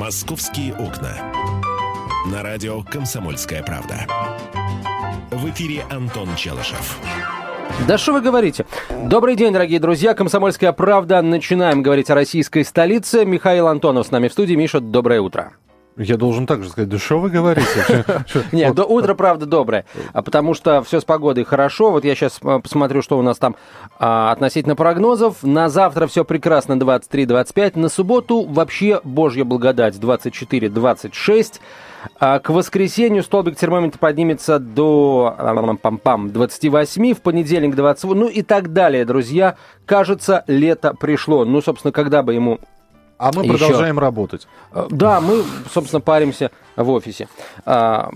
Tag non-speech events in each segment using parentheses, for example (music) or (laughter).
«Московские окна». На радио «Комсомольская правда». В эфире Антон Челышев. Да что вы говорите? Добрый день, дорогие друзья. «Комсомольская правда». Начинаем говорить о российской столице. Михаил Антонов с нами в студии. Миша, доброе утро. Я должен также сказать, да что вы говорите? (laughs) Нет, утро, правда, доброе. А потому что все с погодой хорошо. Вот я сейчас а, посмотрю, что у нас там а, относительно прогнозов. На завтра все прекрасно, 23-25. На субботу вообще божья благодать, 24-26. А к воскресенью столбик термометра поднимется до пам-пам, 28, в понедельник 28, ну и так далее, друзья. Кажется, лето пришло. Ну, собственно, когда бы ему а мы Еще. продолжаем работать. Э, да, мы, собственно, паримся в офисе. А,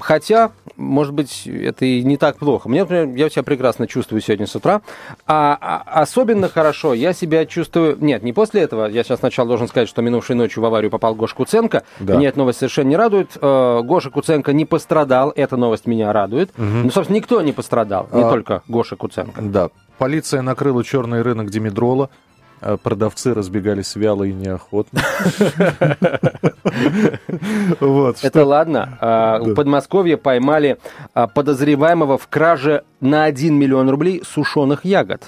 хотя, может быть, это и не так плохо. Мне, например, я себя прекрасно чувствую сегодня с утра. А, а особенно хорошо я себя чувствую... Нет, не после этого. Я сейчас сначала должен сказать, что минувшей ночью в аварию попал Гоша Куценко. Да. Меня эта новость совершенно не радует. Э, Гоша Куценко не пострадал. Эта новость меня радует. Угу. Ну, собственно, никто не пострадал. Не а... только Гоша Куценко. Да. Полиция накрыла черный рынок Димедрола. А продавцы разбегались вяло и неохотно. Это ладно. А, в Подмосковье поймали а, подозреваемого в краже на 1 миллион рублей сушеных ягод.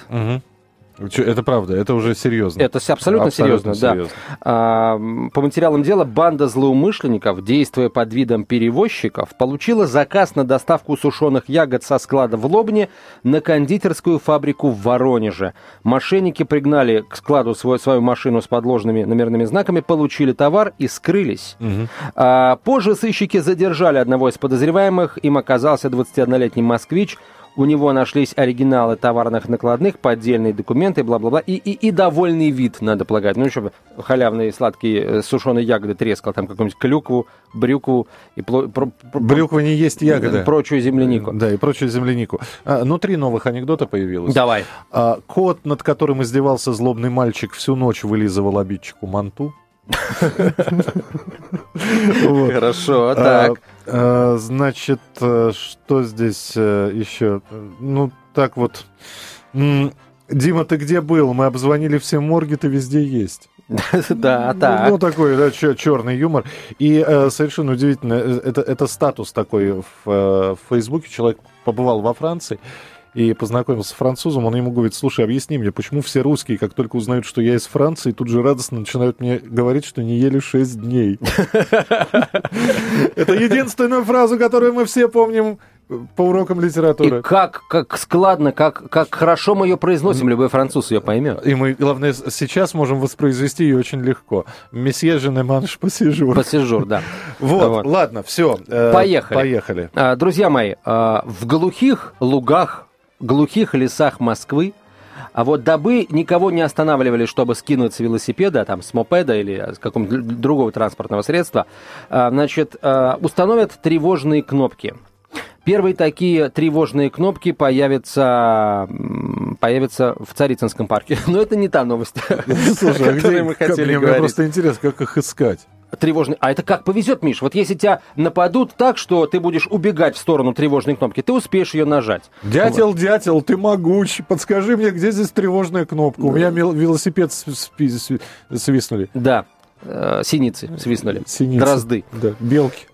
Это правда, это уже серьезно. Это абсолютно, абсолютно серьезно, серьезно. да. А, по материалам дела, банда злоумышленников, действуя под видом перевозчиков, получила заказ на доставку сушеных ягод со склада в Лобне на кондитерскую фабрику в Воронеже. Мошенники пригнали к складу свой, свою машину с подложными номерными знаками, получили товар и скрылись. Угу. А, позже сыщики задержали одного из подозреваемых. Им оказался 21-летний москвич – у него нашлись оригиналы товарных накладных, поддельные документы, бла-бла-бла, и, и, и довольный вид, надо полагать. Ну, еще халявные сладкие э, сушеные ягоды трескал, там какую-нибудь клюкву, брюкву и... Про, про, Брюква не есть ягода. Прочую землянику. Да, и прочую землянику. А, ну, три новых анекдота появилось. Давай. А, кот, над которым издевался злобный мальчик, всю ночь вылизывал обидчику манту. Хорошо, а, так. А, значит, э, что здесь э, еще? Ну, так вот. Дима, ты где был? Мы обзвонили все морги, ты везде есть. (laughs) Да, так. Ну, такой, да, черный юмор. И э, совершенно удивительно, это, это статус такой в, в Фейсбуке. Человек побывал во Франции, и познакомился с французом, он ему говорит, слушай, объясни мне, почему все русские, как только узнают, что я из Франции, тут же радостно начинают мне говорить, что не ели шесть дней. Это единственная фраза, которую мы все помним по урокам литературы. И как, как складно, как, как хорошо мы ее произносим, любой француз ее поймет. И мы, главное, сейчас можем воспроизвести ее очень легко. Месье же манш пассижур. Пассижур, да. Вот, вот. ладно, все. Э, поехали. Поехали. А, друзья мои, а, в глухих лугах глухих лесах Москвы, а вот дабы никого не останавливали, чтобы скинуть с велосипеда, там, с мопеда или с какого-то другого транспортного средства, а, значит, а, установят тревожные кнопки. Первые такие тревожные кнопки появятся, появятся в Царицынском парке. (laughs) Но это не та новость, (laughs) Слушай, о которой мы хотели говорить. Мне просто интересно, как их искать тревожный... А это как повезет, Миш. Вот если тебя нападут так, что ты будешь убегать в сторону тревожной кнопки, ты успеешь ее нажать. Дятел, вот. дятел, ты могуч. Подскажи мне, где здесь тревожная кнопка? У меня велосипед свистнули. Да. Э, синицы свистнули. Синицы. Дрозды. Да, белки.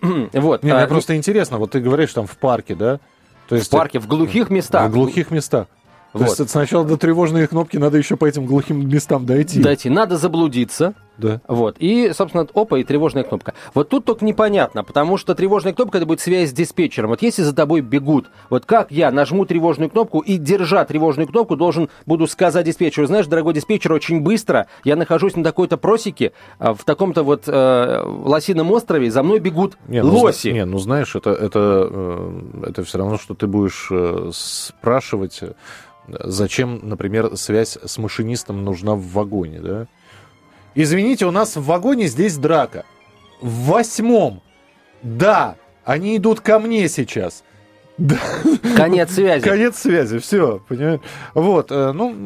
(coughs) вот. Не, а, просто интересно, вот ты говоришь там в парке, да? То есть в парке, в глухих местах. В глухих местах. Вот. То есть сначала до тревожной кнопки надо еще по этим глухим местам дойти. Дойти. Надо заблудиться. Да. Вот. И, собственно, опа, и тревожная кнопка. Вот тут только непонятно, потому что тревожная кнопка это будет связь с диспетчером. Вот если за тобой бегут, вот как я нажму тревожную кнопку и, держа тревожную кнопку, должен буду сказать диспетчеру, знаешь, дорогой диспетчер, очень быстро я нахожусь на такой-то просеке, а, в таком-то вот э, лосином острове, за мной бегут не, ну, лоси. Не, ну знаешь, это, это, э, это все равно, что ты будешь э, спрашивать Зачем, например, связь с машинистом нужна в вагоне, да? Извините, у нас в вагоне здесь драка. В восьмом. Да, они идут ко мне сейчас. Да. Конец связи. Конец связи, все, понимаешь? Вот, э, ну...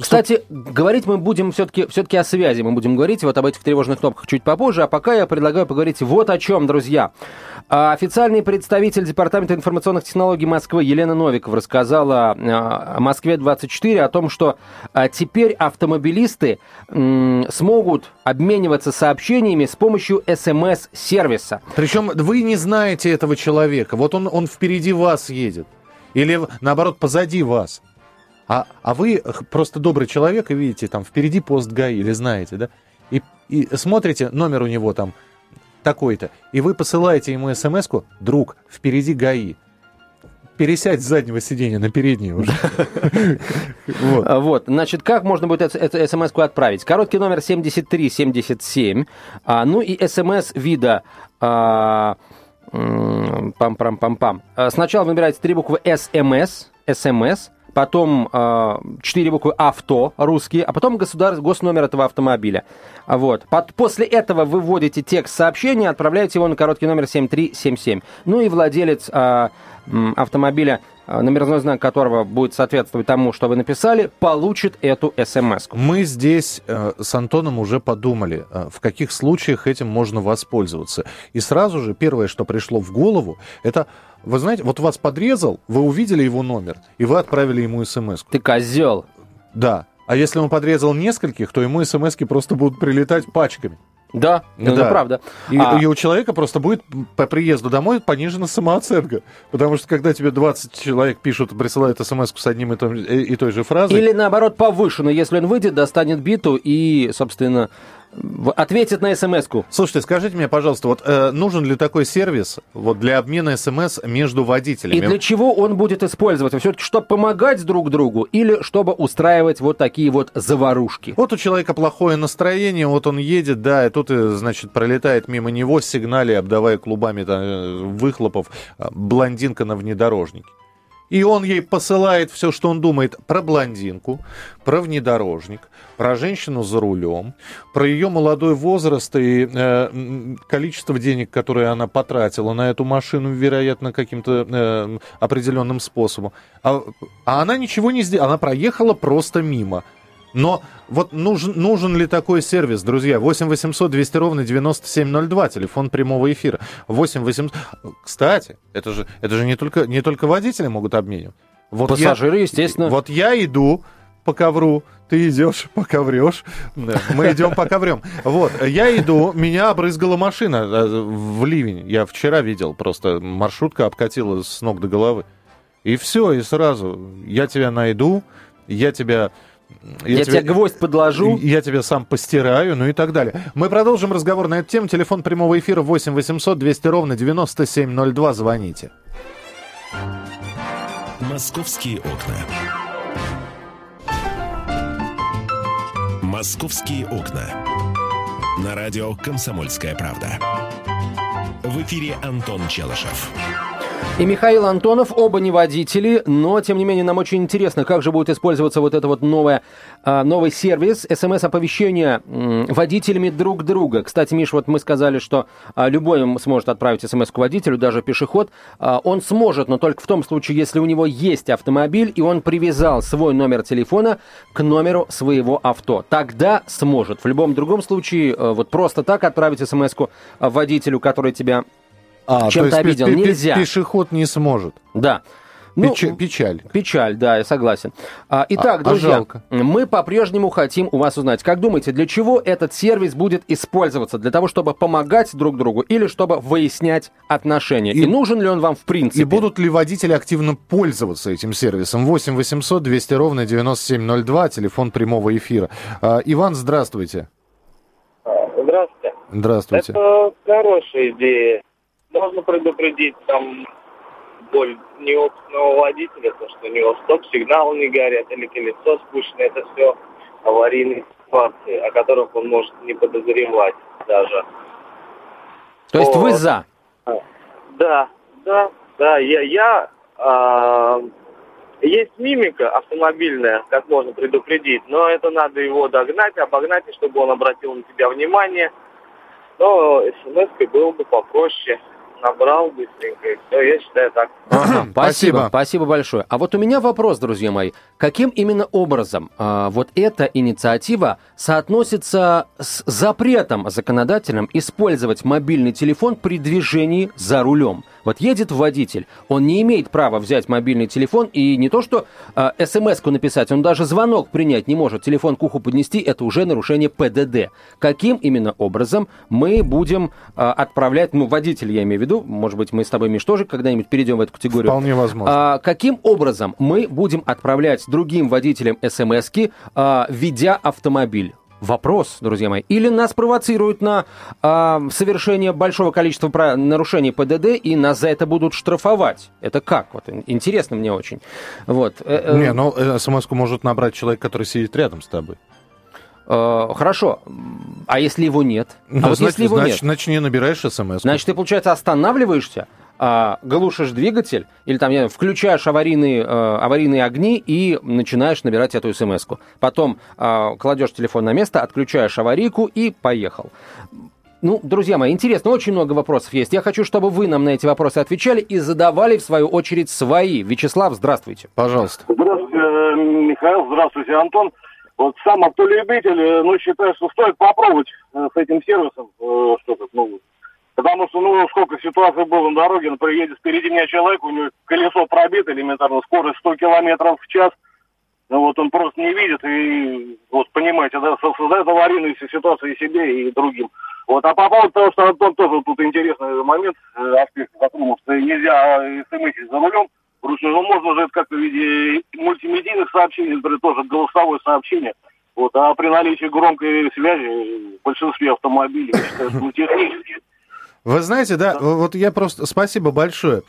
Кстати, что... говорить мы будем все-таки все о связи, мы будем говорить вот об этих тревожных кнопках чуть попозже, а пока я предлагаю поговорить вот о чем, друзья. А, официальный представитель Департамента информационных технологий Москвы Елена Новикова рассказала о Москве-24 о том, что а, теперь автомобилисты смогут обмениваться сообщениями с помощью СМС-сервиса. Причем вы не знаете этого человека. Вот он, он впереди вас едет. Или, наоборот, позади вас. А, а вы просто добрый человек и видите, там впереди пост ГАИ, или знаете, да? И, и смотрите, номер у него там такой-то. И вы посылаете ему смс друг, впереди ГАИ. Пересядь с заднего сиденья на переднее уже. (laughs) вот. А, вот, значит, как можно будет эту смс отправить? Короткий номер 7377, а, ну и смс вида а, пам-пам-пам-пам. А, сначала выбираете три буквы СМС, СМС, потом э, четыре буквы авто русские, а потом государ... госномер этого автомобиля. Вот. Под... После этого вы вводите текст сообщения, отправляете его на короткий номер 7377. Ну и владелец э, автомобиля номерной знак которого будет соответствовать тому, что вы написали, получит эту смс. -ку. Мы здесь э, с Антоном уже подумали, э, в каких случаях этим можно воспользоваться. И сразу же первое, что пришло в голову, это вы знаете, вот вас подрезал, вы увидели его номер, и вы отправили ему смс. -ку. Ты козел. Да. А если он подрезал нескольких, то ему смс просто будут прилетать пачками. Да, да. это правда. И, а... и у человека просто будет по приезду домой понижена самооценка. Потому что когда тебе 20 человек пишут, присылают смс с одним и, том, и той же фразой... Или наоборот повышена. Если он выйдет, достанет биту и, собственно, ответит на смс -ку. Слушайте, скажите мне, пожалуйста, вот э, нужен ли такой сервис вот, для обмена смс между водителями? И для чего он будет использоваться? Все-таки, чтобы помогать друг другу или чтобы устраивать вот такие вот заварушки? Вот у человека плохое настроение, вот он едет, да, и тут, э, значит, пролетает мимо него сигнале, обдавая клубами там, э, выхлопов, э, блондинка на внедорожнике. И он ей посылает все, что он думает про блондинку, про внедорожник, про женщину за рулем, про ее молодой возраст и э, количество денег, которые она потратила на эту машину, вероятно, каким-то э, определенным способом. А, а она ничего не сделала, она проехала просто мимо. Но вот нужен, нужен ли такой сервис, друзья? 8 800 200 ровно 9702, телефон прямого эфира. 8 800... Кстати, это же, это же не, только, не только водители могут обменивать. Вот Пассажиры, я, естественно. Вот я иду по ковру, ты идешь, пока врешь. Мы идем, пока врем. Вот, я иду, меня обрызгала машина э, в ливень. Я вчера видел, просто маршрутка обкатила с ног до головы. И все, и сразу, я тебя найду, я тебя я, я тебе, тебе гвоздь подложу. Я тебя сам постираю, ну и так далее. Мы продолжим разговор на эту тему. Телефон прямого эфира 8 800 200 ровно 9702. Звоните. Московские окна. Московские окна. На радио «Комсомольская правда». В эфире Антон Челышев. И Михаил Антонов, оба не водители, но, тем не менее, нам очень интересно, как же будет использоваться вот это вот новое, а, новый сервис смс-оповещения водителями друг друга. Кстати, Миш, вот мы сказали, что а, любой сможет отправить смс к водителю, даже пешеход. А, он сможет, но только в том случае, если у него есть автомобиль, и он привязал свой номер телефона к номеру своего авто. Тогда сможет. В любом другом случае, вот просто так отправить смс водителю, который тебя а, чем-то обидел. Нельзя. Пешеход не сможет. Да. Ну, печаль, печаль. Печаль, да, я согласен. А, итак, а, друзья, а жалко. мы по-прежнему хотим у вас узнать, как думаете, для чего этот сервис будет использоваться? Для того, чтобы помогать друг другу или чтобы выяснять отношения? И, и нужен ли он вам в принципе? И будут ли водители активно пользоваться этим сервисом? 8 800 200 ровно 9702, телефон прямого эфира. А, Иван, здравствуйте. Здравствуйте. Здравствуйте. Это хорошая идея можно предупредить там боль неопытного водителя, то, что у него стоп-сигнал не горят или колесо спущено, это все аварийные ситуации, о которых он может не подозревать даже. То есть вы за? Да, да, да. Я, я а, есть мимика автомобильная, как можно предупредить, но это надо его догнать, обогнать, и чтобы он обратил на тебя внимание. Но смс было бы попроще набрал быстренько, и все, я считаю так. Ага, спасибо, спасибо большое. А вот у меня вопрос, друзья мои. Каким именно образом а, вот эта инициатива соотносится с запретом законодательным использовать мобильный телефон при движении за рулем? Вот едет водитель, он не имеет права взять мобильный телефон и не то что э, смс-ку написать, он даже звонок принять не может, телефон к уху поднести, это уже нарушение ПДД. Каким именно образом мы будем э, отправлять, ну, водитель я имею в виду, может быть, мы с тобой, Миш, тоже когда-нибудь перейдем в эту категорию. Вполне возможно. А, каким образом мы будем отправлять другим водителям смс-ки, а, ведя автомобиль? Вопрос, друзья мои. Или нас провоцируют на э, совершение большого количества нарушений ПДД, и нас за это будут штрафовать. Это как? Вот интересно мне очень. Вот. Э, э, Не, ну э, смс может набрать человек, который сидит рядом с тобой. Хорошо. А если его нет? Ну, а вот значит, если его значит, нет? Значит, не набираешь смс. Значит, ты, получается, останавливаешься, а, глушишь двигатель или там, я знаю, включаешь аварийные, а, аварийные огни и начинаешь набирать эту смс -ку. Потом а, кладешь телефон на место, отключаешь аварийку и поехал. Ну, друзья мои, интересно, очень много вопросов есть. Я хочу, чтобы вы нам на эти вопросы отвечали и задавали, в свою очередь, свои. Вячеслав, здравствуйте. Пожалуйста. Здравствуйте, э, Михаил. Здравствуйте, Антон. Вот сам автолюбитель, э, ну, считаю, что стоит попробовать э, с этим сервисом что-то, ну, Потому что, ну, сколько ситуаций было на дороге, например, едет впереди меня человек, у него колесо пробито элементарно, скорость 100 километров в час, ну, вот он просто не видит и, вот, понимаете, да, создает аварийную ситуацию и себе, и другим. Вот, а по поводу того, что Антон тоже тут интересный момент, э, аспект затронул, что нельзя смс за рулем, вручную, ну, можно же это как-то в виде мультимедийных сообщений, например, тоже голосовое сообщение, вот, а при наличии громкой связи в большинстве автомобилей, я считаю, что технически вы знаете, да, вот я просто... Спасибо большое.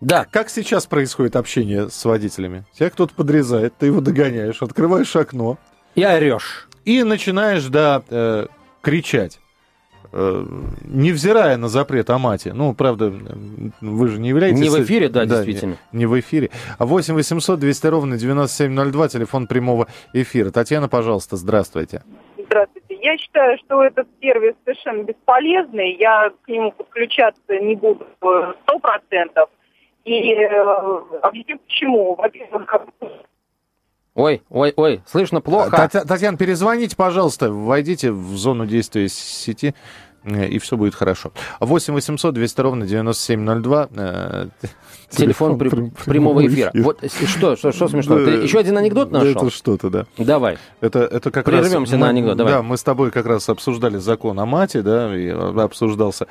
Да. Как сейчас происходит общение с водителями? Тебя кто-то подрезает, ты его догоняешь, открываешь окно. И орешь. И начинаешь, да, э, кричать. Э, невзирая на запрет о мате. Ну, правда, вы же не являетесь... Не в эфире, да, да действительно. Не, не в эфире. А 8 800 200 ровно 9702, телефон прямого эфира. Татьяна, пожалуйста, здравствуйте. Здравствуйте. Я считаю, что этот сервис совершенно бесполезный. Я к нему подключаться не буду сто процентов. И э, объясню почему. Во-первых, Ой, ой, ой, слышно плохо. Татьяна, перезвоните, пожалуйста, войдите в зону действия сети, и все будет хорошо. 8 800 200 ровно 9702. Э, (laughs) телефон, при, прямого, прямого эфира. эфира. Вот что, что, что смешно? Да, Ты еще один анекдот нашел? Это что-то, да. Давай. Это, это как Прервемся раз, на анекдот, давай. Да, мы с тобой как раз обсуждали закон о мате, да, и обсуждался.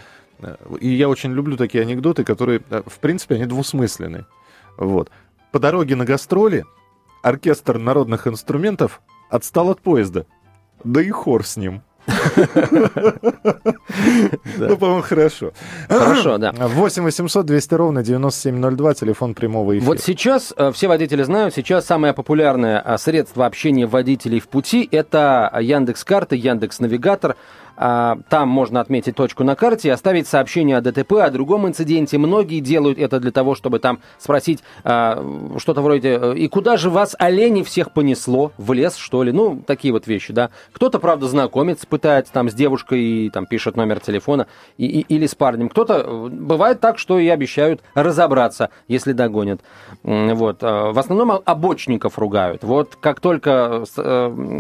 И я очень люблю такие анекдоты, которые, в принципе, они двусмысленные. Вот. По дороге на гастроли оркестр народных инструментов отстал от поезда. Да и хор с ним. Ну, по-моему, хорошо. Хорошо, да. 8 800 200 ровно 9702, телефон прямого эфира. Вот сейчас, э, все водители знают, сейчас самое популярное э, средство общения водителей в пути – это Яндекс Карты, Яндекс Навигатор. А, там можно отметить точку на карте и оставить сообщение о ДТП, о другом инциденте. Многие делают это для того, чтобы там спросить а, что-то вроде э, «И куда же вас олени всех понесло? В лес, что ли?» Ну, такие вот вещи, да. Кто-то, правда, знакомится, пытается там с девушкой и там пишет номер телефона и, и, или с парнем. Кто-то... Э, бывает так, что и обещают разобраться, если догонят. Вот. Э, в основном обочников ругают. Вот как только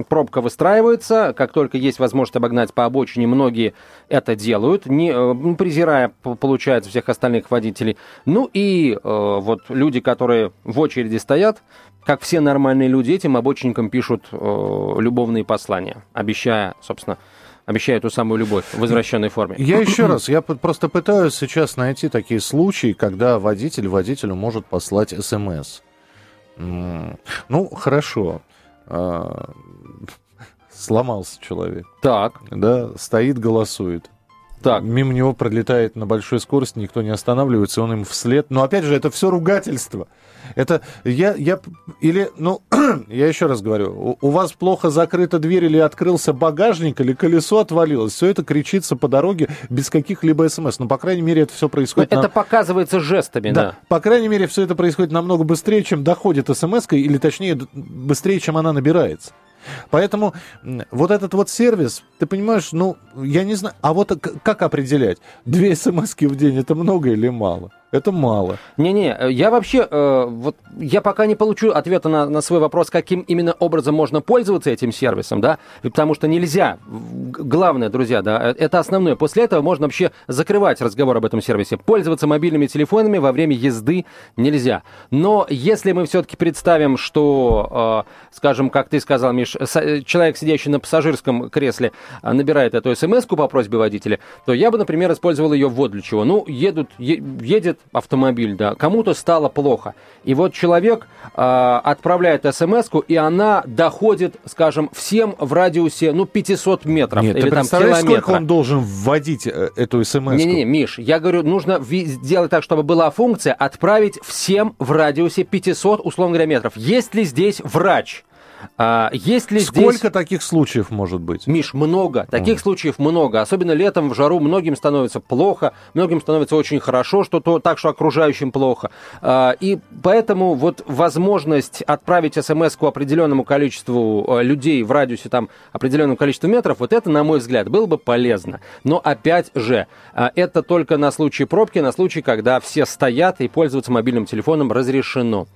пробка выстраивается, как только есть возможность обогнать по обочине, очень многие это делают, не, э, презирая, получается, всех остальных водителей. Ну и э, вот люди, которые в очереди стоят, как все нормальные люди, этим обочинникам пишут э, любовные послания, обещая, собственно, обещая ту самую любовь в извращенной форме. Я (clears throat) еще раз, я просто пытаюсь сейчас найти такие случаи, когда водитель водителю может послать смс. Ну, хорошо. Сломался человек. Так. Да, стоит, голосует. Так. Мимо него пролетает на большой скорости, никто не останавливается, он им вслед. Но опять же, это все ругательство. Это я, я или, ну, (clears throat) я еще раз говорю, у, у вас плохо закрыта дверь или открылся багажник, или колесо отвалилось, все это кричится по дороге без каких-либо смс. Но, по крайней мере, это все происходит... Но на... Это показывается жестами, да. да. По крайней мере, все это происходит намного быстрее, чем доходит смс или, точнее, быстрее, чем она набирается. Поэтому вот этот вот сервис, ты понимаешь, ну, я не знаю, а вот как определять? Две смс в день это много или мало? Это мало. Не-не, я вообще, э, вот я пока не получу ответа на, на свой вопрос, каким именно образом можно пользоваться этим сервисом, да, потому что нельзя. Главное, друзья, да, это основное. После этого можно вообще закрывать разговор об этом сервисе. Пользоваться мобильными телефонами во время езды нельзя. Но если мы все-таки представим, что, э, скажем, как ты сказал, Миш, человек, сидящий на пассажирском кресле, набирает эту смс по просьбе водителя, то я бы, например, использовал ее вот для чего. Ну, едут, едет автомобиль, да, кому-то стало плохо. И вот человек э, отправляет смс и она доходит, скажем, всем в радиусе, ну, 500 метров. Нет, или ты там километра. сколько он должен вводить э, эту смс Не-не, Миш, я говорю, нужно сделать так, чтобы была функция отправить всем в радиусе 500, условно говоря, метров. Есть ли здесь врач? А, есть ли Сколько здесь... таких случаев может быть? Миш, много. Таких mm. случаев много. Особенно летом в жару многим становится плохо, многим становится очень хорошо, что то так, что окружающим плохо. А, и поэтому вот возможность отправить смс к определенному количеству э, людей в радиусе там определенного количества метров, вот это, на мой взгляд, было бы полезно. Но опять же, а, это только на случай пробки, на случай, когда все стоят и пользоваться мобильным телефоном разрешено.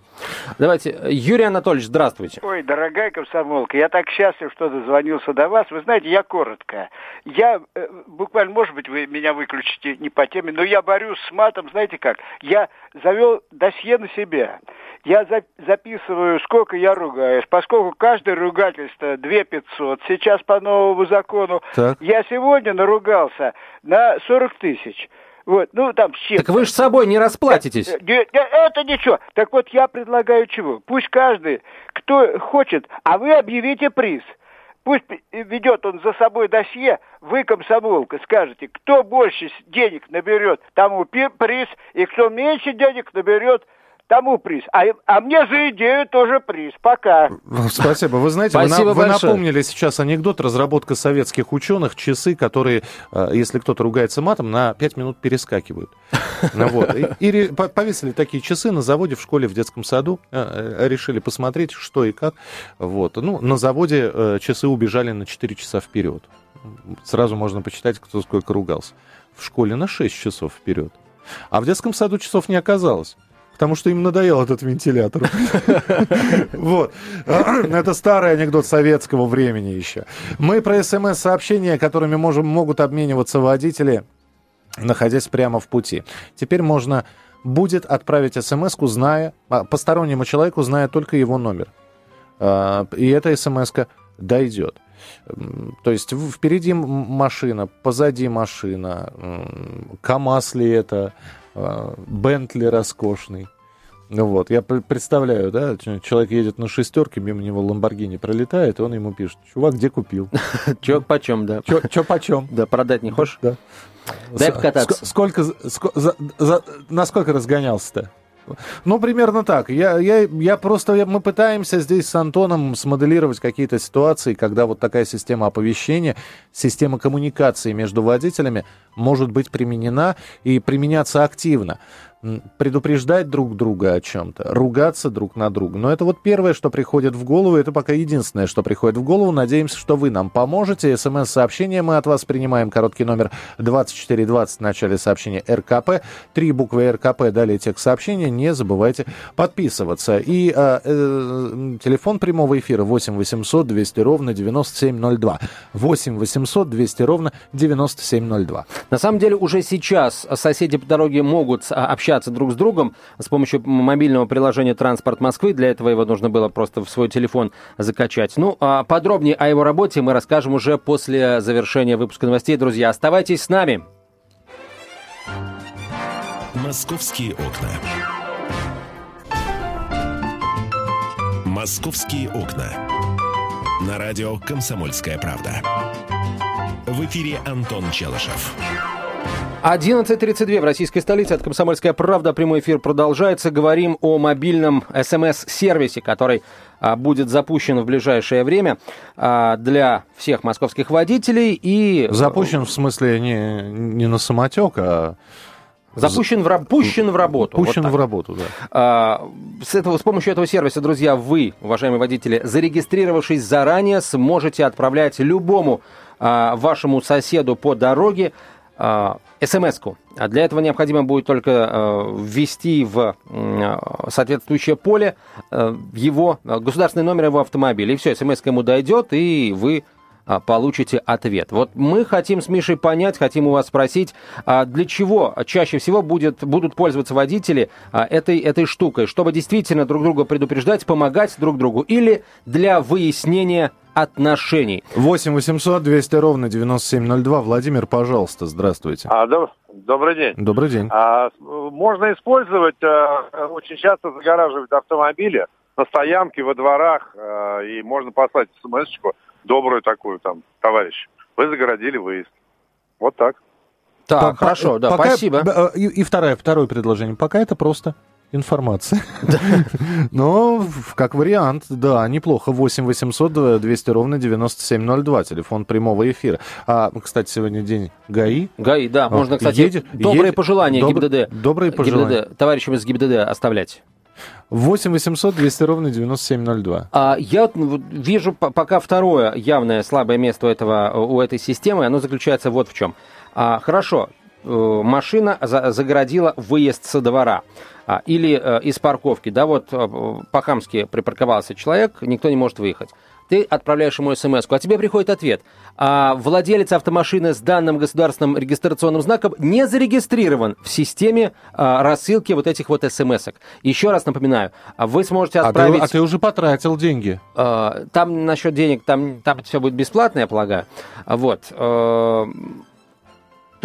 Давайте. Юрий Анатольевич, здравствуйте. Ой, дорогая комсомолка, я так счастлив, что дозвонился до вас. Вы знаете, я коротко. Я э, буквально, может быть, вы меня выключите не по теме, но я борюсь с матом, знаете как? Я завел досье на себя. Я за, записываю, сколько я ругаюсь, поскольку каждое ругательство 2 500, сейчас по новому закону, так. я сегодня наругался на 40 тысяч. Вот, ну там все. Так вы же с собой не расплатитесь. Э, э, э, это ничего. Так вот я предлагаю чего? Пусть каждый, кто хочет, а вы объявите приз. Пусть ведет он за собой досье, вы, комсомолка, скажете, кто больше денег наберет, тому приз, и кто меньше денег наберет, тому приз. А, а мне за идею тоже приз. Пока. Спасибо. Вы знаете, Спасибо вы, вы напомнили сейчас анекдот, разработка советских ученых, часы, которые, э, если кто-то ругается матом, на 5 минут перескакивают. (laughs) Ну вот. И, и повесили такие часы на заводе, в школе, в детском саду. Э, э, решили посмотреть, что и как. Вот. Ну, на заводе часы убежали на 4 часа вперед. Сразу можно почитать, кто сколько ругался. В школе на 6 часов вперед. А в детском саду часов не оказалось потому что им надоел этот вентилятор. (laughs) Вот. (clears throat) Это старый анекдот советского времени еще. Мы про смс-сообщения, которыми можем, могут обмениваться водители, находясь прямо в пути. Теперь можно будет отправить смс зная, а, постороннему человеку, зная только его номер. А, и эта смс дойдет. То есть впереди машина, позади машина, КАМАЗ ли это, Бентли роскошный. Ну вот, я представляю, да, человек едет на шестерке, мимо него Ламборгини пролетает, и он ему пишет, чувак, где купил? (laughs) Че почем, да. Че почем? Да, продать не хочешь? Да. Дай покататься. Сколько, насколько разгонялся-то? Ну, примерно так. Я, я, я просто, я, мы пытаемся здесь с Антоном смоделировать какие-то ситуации, когда вот такая система оповещения, система коммуникации между водителями может быть применена и применяться активно предупреждать друг друга о чем-то, ругаться друг на друга. Но это вот первое, что приходит в голову, это пока единственное, что приходит в голову. Надеемся, что вы нам поможете. СМС-сообщение мы от вас принимаем. Короткий номер 2420 в начале сообщения РКП. Три буквы РКП, далее текст сообщения. Не забывайте подписываться. И э, э, телефон прямого эфира 8 800 200 ровно 9702. 8 800 200 ровно 9702. На самом деле уже сейчас соседи по дороге могут общаться общаться друг с другом с помощью мобильного приложения «Транспорт Москвы». Для этого его нужно было просто в свой телефон закачать. Ну, а подробнее о его работе мы расскажем уже после завершения выпуска новостей. Друзья, оставайтесь с нами. «Московские окна». «Московские окна». На радио «Комсомольская правда». В эфире Антон Челышев. 11.32 в российской столице. От «Комсомольская правда». Прямой эфир продолжается. Говорим о мобильном СМС-сервисе, который а, будет запущен в ближайшее время а, для всех московских водителей. И... Запущен в смысле не, не на самотек, а Запущен в, пущен в работу. Пущен вот в работу, да. А, с, этого, с помощью этого сервиса, друзья, вы, уважаемые водители, зарегистрировавшись заранее, сможете отправлять любому а, вашему соседу по дороге а, смс-ку. А для этого необходимо будет только а, ввести в а, соответствующее поле а, его государственный номер его автомобиля. И все, смс ему дойдет, и вы получите ответ. Вот мы хотим с Мишей понять, хотим у вас спросить, а для чего чаще всего будет, будут пользоваться водители а, этой, этой штукой, чтобы действительно друг друга предупреждать, помогать друг другу, или для выяснения отношений. 8 800 200 ровно 9702. Владимир, пожалуйста, здравствуйте. А, доб- добрый день. Добрый день. А, можно использовать, а, очень часто загораживать автомобили на стоянке, во дворах, а, и можно послать смс-очку, добрую такую там, товарищ, вы загородили выезд. Вот так. Так, по, хорошо, да, пока, спасибо. Э, и, и второе, второе предложение. Пока это просто информация. (laughs) Но как вариант, да, неплохо. 8 800 200 ровно 9702, телефон прямого эфира. А, кстати, сегодня день ГАИ. ГАИ, да, можно, кстати, добрые пожелания ГИБДД. Добрые пожелания. Товарищам из ГИБДД оставлять. 8 800 200 ровно 9702. А, я вижу пока второе явное слабое место у, этого, у этой системы, оно заключается вот в чем. А, хорошо, э, машина загородила выезд со двора а, или э, из парковки, да, вот э, по-хамски припарковался человек, никто не может выехать ты отправляешь ему смс а тебе приходит ответ. А владелец автомашины с данным государственным регистрационным знаком не зарегистрирован в системе а, рассылки вот этих вот смс -ок. Еще раз напоминаю, а вы сможете отправить... А ты, а ты уже потратил деньги. А, там насчет денег, там, там все будет бесплатно, я полагаю. Вот. А,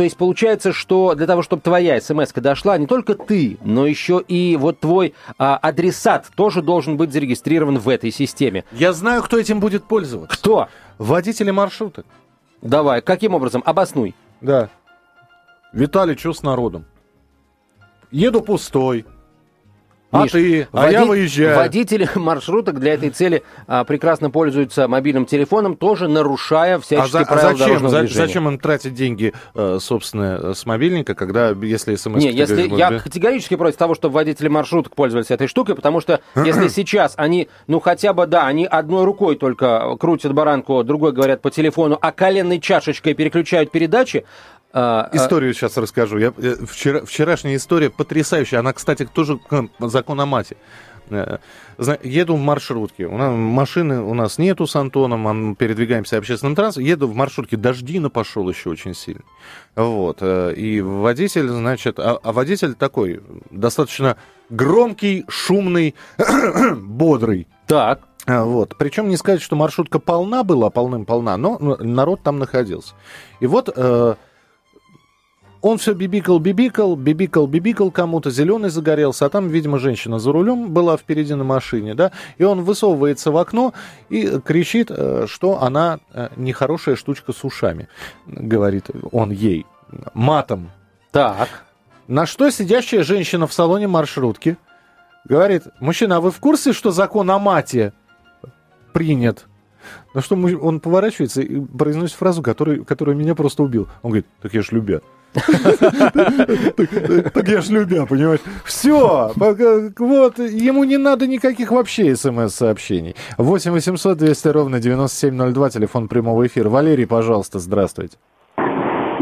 то есть получается, что для того, чтобы твоя смс дошла, не только ты, но еще и вот твой а, адресат тоже должен быть зарегистрирован в этой системе. Я знаю, кто этим будет пользоваться. Кто? Водители маршруток. Давай, каким образом? Обоснуй. Да. Виталий, что с народом? Еду пустой. А Миш, ты, а води... я выезжаю. Водители (laughs) маршруток для этой цели а, прекрасно пользуются мобильным телефоном, тоже нарушая всяческие а за, правила а зачем, за, движения. Зачем им тратить деньги, э, собственно, с мобильника, когда, если смс... Не, если, говоришь, я категорически против того, чтобы водители маршруток пользовались этой штукой, потому что если сейчас они, ну хотя бы, да, они одной рукой только крутят баранку, другой говорят по телефону, а коленной чашечкой переключают передачи, а, а, Историю сейчас расскажу. Я, э, вчера, вчерашняя история потрясающая. Она, кстати, тоже закон о мате. Э, еду в маршрутке. У нас, машины у нас нету с Антоном, мы передвигаемся общественным транспортом. Еду в маршрутке, дождина пошел еще очень сильно. Вот. Э, и водитель, значит, а, а водитель такой, достаточно громкий, шумный, (clears throat) бодрый. Так. Вот. Причем не сказать, что маршрутка полна была, полным-полна, но народ там находился. И вот он все бибикал, бибикал, бибикал, бибикал кому-то, зеленый загорелся, а там, видимо, женщина за рулем была впереди на машине, да, и он высовывается в окно и кричит, э, что она э, нехорошая штучка с ушами, говорит он ей, матом. Так. На что сидящая женщина в салоне маршрутки говорит, мужчина, а вы в курсе, что закон о мате принят? На что он поворачивается и произносит фразу, которая, которая меня просто убил. Он говорит, так я ж любя. Так я ж любя, понимаешь? Все, вот, ему не надо никаких вообще смс-сообщений. 8 800 200 ровно 9702, телефон прямого эфира. Валерий, пожалуйста, здравствуйте.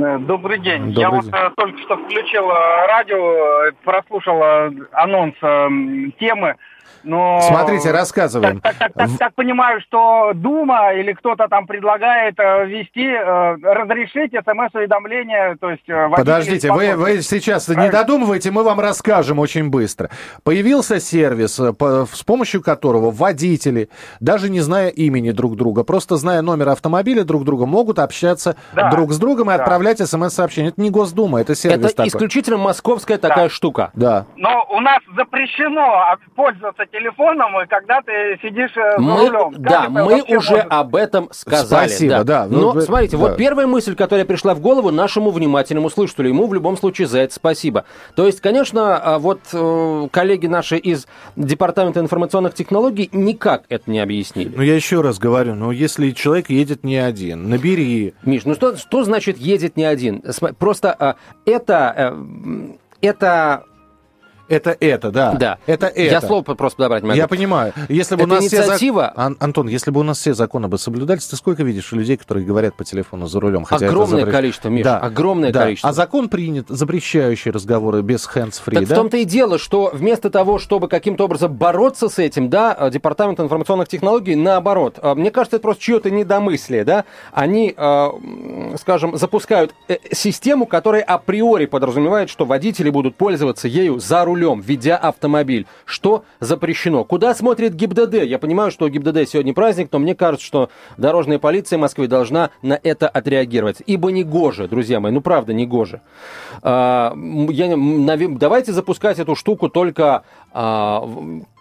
Э, добрый день. Добрый Я день. вот э, только что включил радио, э, прослушал анонс темы. Но... Смотрите, рассказываем. Так, так, так, так понимаю, что Дума или кто-то там предлагает ввести, разрешить смс-уведомления, то есть... Подождите, вы, вы сейчас Правильно? не додумывайте, мы вам расскажем очень быстро. Появился сервис, с помощью которого водители, даже не зная имени друг друга, просто зная номер автомобиля друг друга, могут общаться да. друг с другом и да. отправлять смс-сообщения. Это не Госдума, это сервис Это такой. исключительно московская да. такая штука. Да. Но у нас запрещено пользоваться телефоном, и когда ты сидишь э, мы, за рулем. да, мы уже может? об этом сказали. Спасибо, да. да. Но, вы, смотрите, да. вот первая мысль, которая пришла в голову нашему внимательному слушателю, ему в любом случае за это спасибо. То есть, конечно, а, вот э, коллеги наши из Департамента информационных технологий никак это не объяснили. Ну, я еще раз говорю, ну, если человек едет не один, набери. Миш, ну что, что значит едет не один? Просто а, это э, это это это, да. Да. Это это. Я слово просто подобрать могу. Я понимаю. Если бы это у нас инициатива... все... Ан- Антон, если бы у нас все законы бы соблюдались, ты сколько видишь людей, которые говорят по телефону за рулем? Хотя огромное запрещ... количество, Миша, да. огромное да. количество. А закон принят, запрещающий разговоры без hands-free, так да? в том-то и дело, что вместо того, чтобы каким-то образом бороться с этим, да, Департамент информационных технологий, наоборот, а, мне кажется, это просто чье-то недомыслие, да, они, а, скажем, запускают э, систему, которая априори подразумевает, что водители будут пользоваться ею за рулем, ведя автомобиль. Что запрещено? Куда смотрит ГИБДД? Я понимаю, что ГИБДД сегодня праздник, но мне кажется, что дорожная полиция Москвы должна на это отреагировать. Ибо не гоже, друзья мои, ну правда, не гоже. А, я, давайте запускать эту штуку только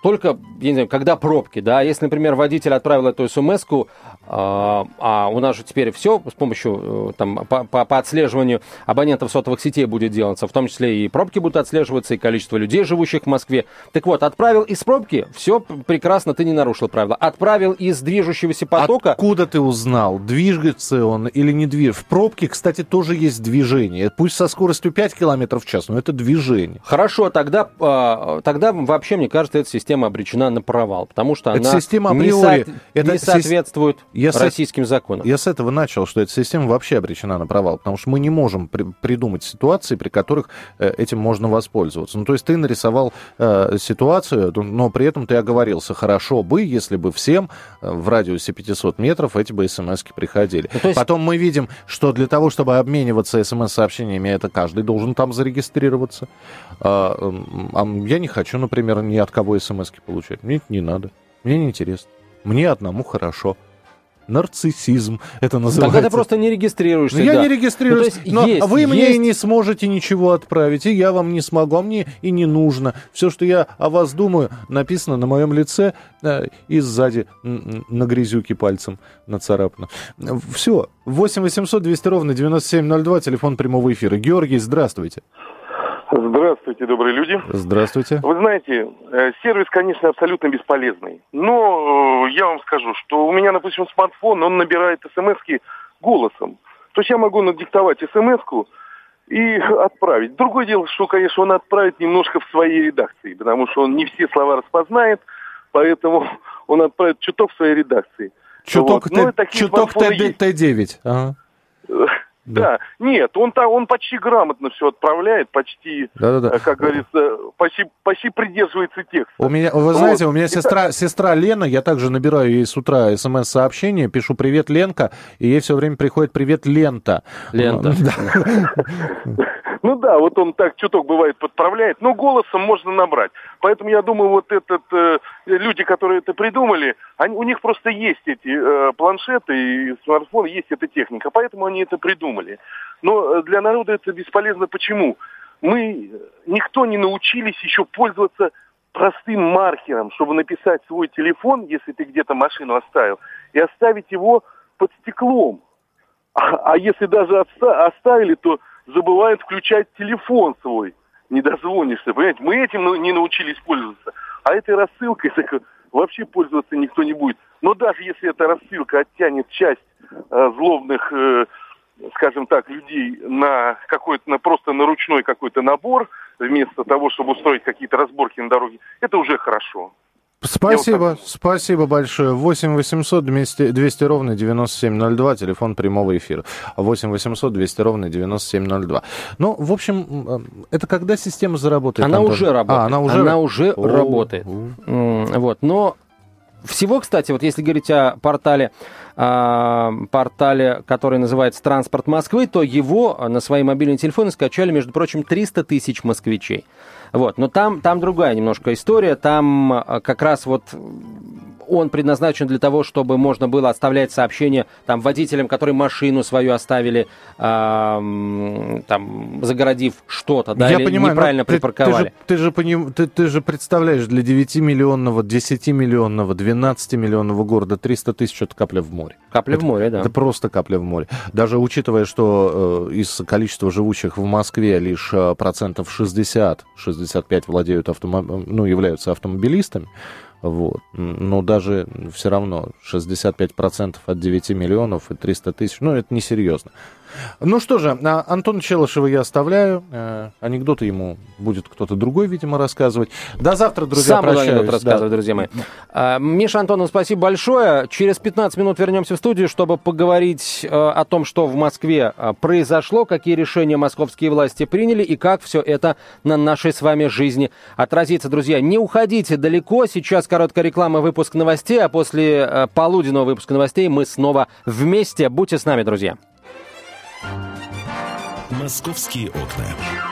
только, я не знаю, когда пробки, да, если, например, водитель отправил эту смс а, а у нас же теперь все с помощью, э, там, по, по, по отслеживанию абонентов сотовых сетей будет делаться, в том числе и пробки будут отслеживаться, и количество людей, живущих в Москве. Так вот, отправил из пробки, все прекрасно, ты не нарушил правила. Отправил из движущегося потока... Откуда ты узнал, движется он или не движется? В пробке, кстати, тоже есть движение. Пусть со скоростью 5 км в час, но это движение. Хорошо, тогда, а, вообще, мне кажется, эта система обречена на провал, потому что эта она система априори, не, со... это не соответствует я российским с... законам. Я с этого начал, что эта система вообще обречена на провал, потому что мы не можем при... придумать ситуации, при которых э, этим можно воспользоваться. Ну, то есть ты нарисовал э, ситуацию, но при этом ты оговорился, хорошо бы, если бы всем э, в радиусе 500 метров эти бы смс приходили. Ну, есть... Потом мы видим, что для того, чтобы обмениваться смс-сообщениями, это каждый должен там зарегистрироваться. А, а я не хочу, например, ни от кого смс получать. Мне это не надо. Мне не интересно. Мне одному хорошо нарциссизм это называется. Так ты просто не регистрируешься. Ну, я да. не регистрируюсь, ну, но есть, вы есть... мне не сможете ничего отправить, и я вам не смогу, а мне и не нужно. Все, что я о вас думаю, написано на моем лице э, и сзади на грязюке пальцем нацарапано. Все. 8 800 200 ровно 9702, телефон прямого эфира. Георгий, здравствуйте. Здравствуйте, добрые люди. Здравствуйте. Вы знаете, э, сервис, конечно, абсолютно бесполезный. Но э, я вам скажу, что у меня, допустим, смартфон, он набирает смс голосом. То есть я могу надиктовать смс и отправить. Другое дело, что, конечно, он отправит немножко в своей редакции, потому что он не все слова распознает, поэтому (laughs) он отправит чуток в своей редакции. Чуток, вот. Т, чуток Т9. Ага. Да. да. Нет, он, там, он почти грамотно все отправляет, почти, Да-да-да. как говорится, почти, почти придерживается текста. У меня, вы знаете, вот. у меня сестра, сестра Лена, я также набираю ей с утра смс-сообщение, пишу «Привет, Ленка», и ей все время приходит «Привет, Лента». Лента. (laughs) Ну да, вот он так чуток бывает подправляет, но голосом можно набрать. Поэтому я думаю, вот этот э, люди, которые это придумали, они, у них просто есть эти э, планшеты и смартфоны, есть эта техника, поэтому они это придумали. Но э, для народа это бесполезно. Почему? Мы никто не научились еще пользоваться простым маркером, чтобы написать свой телефон, если ты где-то машину оставил, и оставить его под стеклом. А, а если даже оставили, то забывают включать телефон свой. Не дозвонишься, понимаете? Мы этим не научились пользоваться. А этой рассылкой так, вообще пользоваться никто не будет. Но даже если эта рассылка оттянет часть э, злобных, э, скажем так, людей на какой-то, на просто на ручной какой-то набор, вместо того, чтобы устроить какие-то разборки на дороге, это уже хорошо. Спасибо, вот спасибо большое. 8 800 200, 200 ровно 9702, телефон прямого эфира. 8 800 200 ровно 9702. Ну, в общем, это когда система заработает? Она Антон? уже работает. А, она уже, она уже О, работает. О. Вот, но всего, кстати, вот если говорить о портале, э, портале, который называется «Транспорт Москвы», то его на свои мобильные телефоны скачали, между прочим, 300 тысяч москвичей. Вот. Но там, там другая немножко история. Там а, как раз вот он предназначен для того, чтобы можно было оставлять сообщения там, водителям, которые машину свою оставили, э, там, загородив что-то, да, Я или понимаю, неправильно припарковали. Ты же, ты, же, ты, ты же представляешь, для 9-миллионного, 10-миллионного, 12-миллионного города 300 тысяч – это капля в море. Капля это, в море, да. Это просто капля в море. Даже учитывая, что э, из количества живущих в Москве лишь э, процентов 60, 65 владеют автомоб... ну, являются автомобилистами, вот. Но даже все равно 65% от 9 миллионов и 300 тысяч, ну, это несерьезно. Ну что же, а Антона Челышева я оставляю. Э, анекдоты ему будет кто-то другой, видимо, рассказывать. До завтра, друзья, Сам прощаюсь. анекдот рассказывать, да. друзья мои. А, Миша Антонов, спасибо большое. Через 15 минут вернемся в студию, чтобы поговорить э, о том, что в Москве э, произошло, какие решения московские власти приняли и как все это на нашей с вами жизни отразится. Друзья, не уходите далеко. Сейчас короткая реклама, выпуск новостей, а после полуденного выпуска новостей мы снова вместе. Будьте с нами, друзья. «Московские окна».